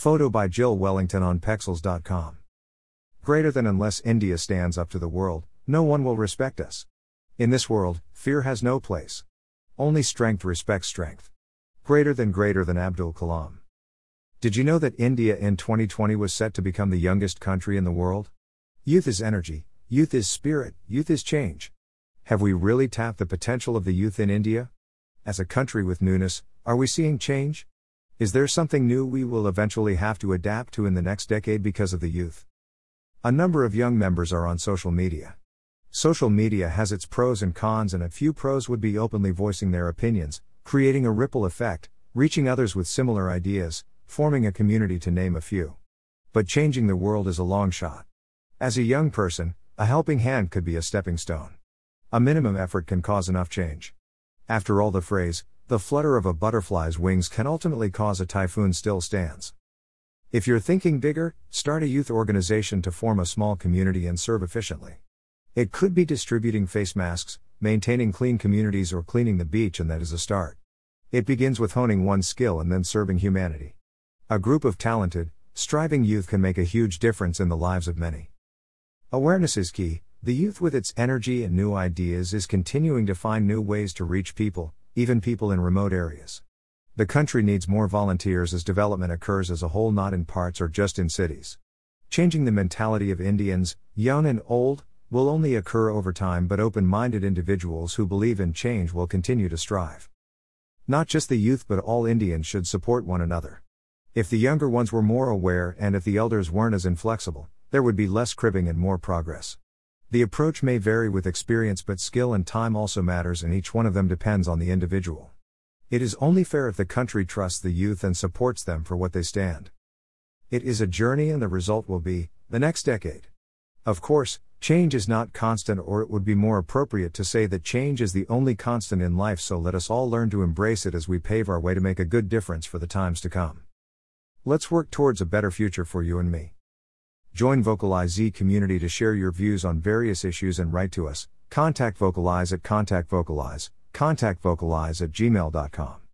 Photo by Jill Wellington on Pexels.com. Greater than unless India stands up to the world, no one will respect us. In this world, fear has no place. Only strength respects strength. Greater than greater than Abdul Kalam. Did you know that India in 2020 was set to become the youngest country in the world? Youth is energy, youth is spirit, youth is change. Have we really tapped the potential of the youth in India? As a country with newness, are we seeing change? Is there something new we will eventually have to adapt to in the next decade because of the youth? A number of young members are on social media. Social media has its pros and cons, and a few pros would be openly voicing their opinions, creating a ripple effect, reaching others with similar ideas, forming a community to name a few. But changing the world is a long shot. As a young person, a helping hand could be a stepping stone. A minimum effort can cause enough change. After all, the phrase, the flutter of a butterfly's wings can ultimately cause a typhoon still stands. If you're thinking bigger, start a youth organization to form a small community and serve efficiently. It could be distributing face masks, maintaining clean communities, or cleaning the beach, and that is a start. It begins with honing one skill and then serving humanity. A group of talented, striving youth can make a huge difference in the lives of many. Awareness is key. The youth, with its energy and new ideas, is continuing to find new ways to reach people, even people in remote areas. The country needs more volunteers as development occurs as a whole, not in parts or just in cities. Changing the mentality of Indians, young and old, will only occur over time, but open minded individuals who believe in change will continue to strive. Not just the youth, but all Indians should support one another. If the younger ones were more aware and if the elders weren't as inflexible, there would be less cribbing and more progress. The approach may vary with experience, but skill and time also matters, and each one of them depends on the individual. It is only fair if the country trusts the youth and supports them for what they stand. It is a journey, and the result will be the next decade. Of course, change is not constant, or it would be more appropriate to say that change is the only constant in life, so let us all learn to embrace it as we pave our way to make a good difference for the times to come. Let's work towards a better future for you and me. Join Vocalize community to share your views on various issues and write to us. Contact Vocalize at contactvocalize, contactvocalize at gmail.com.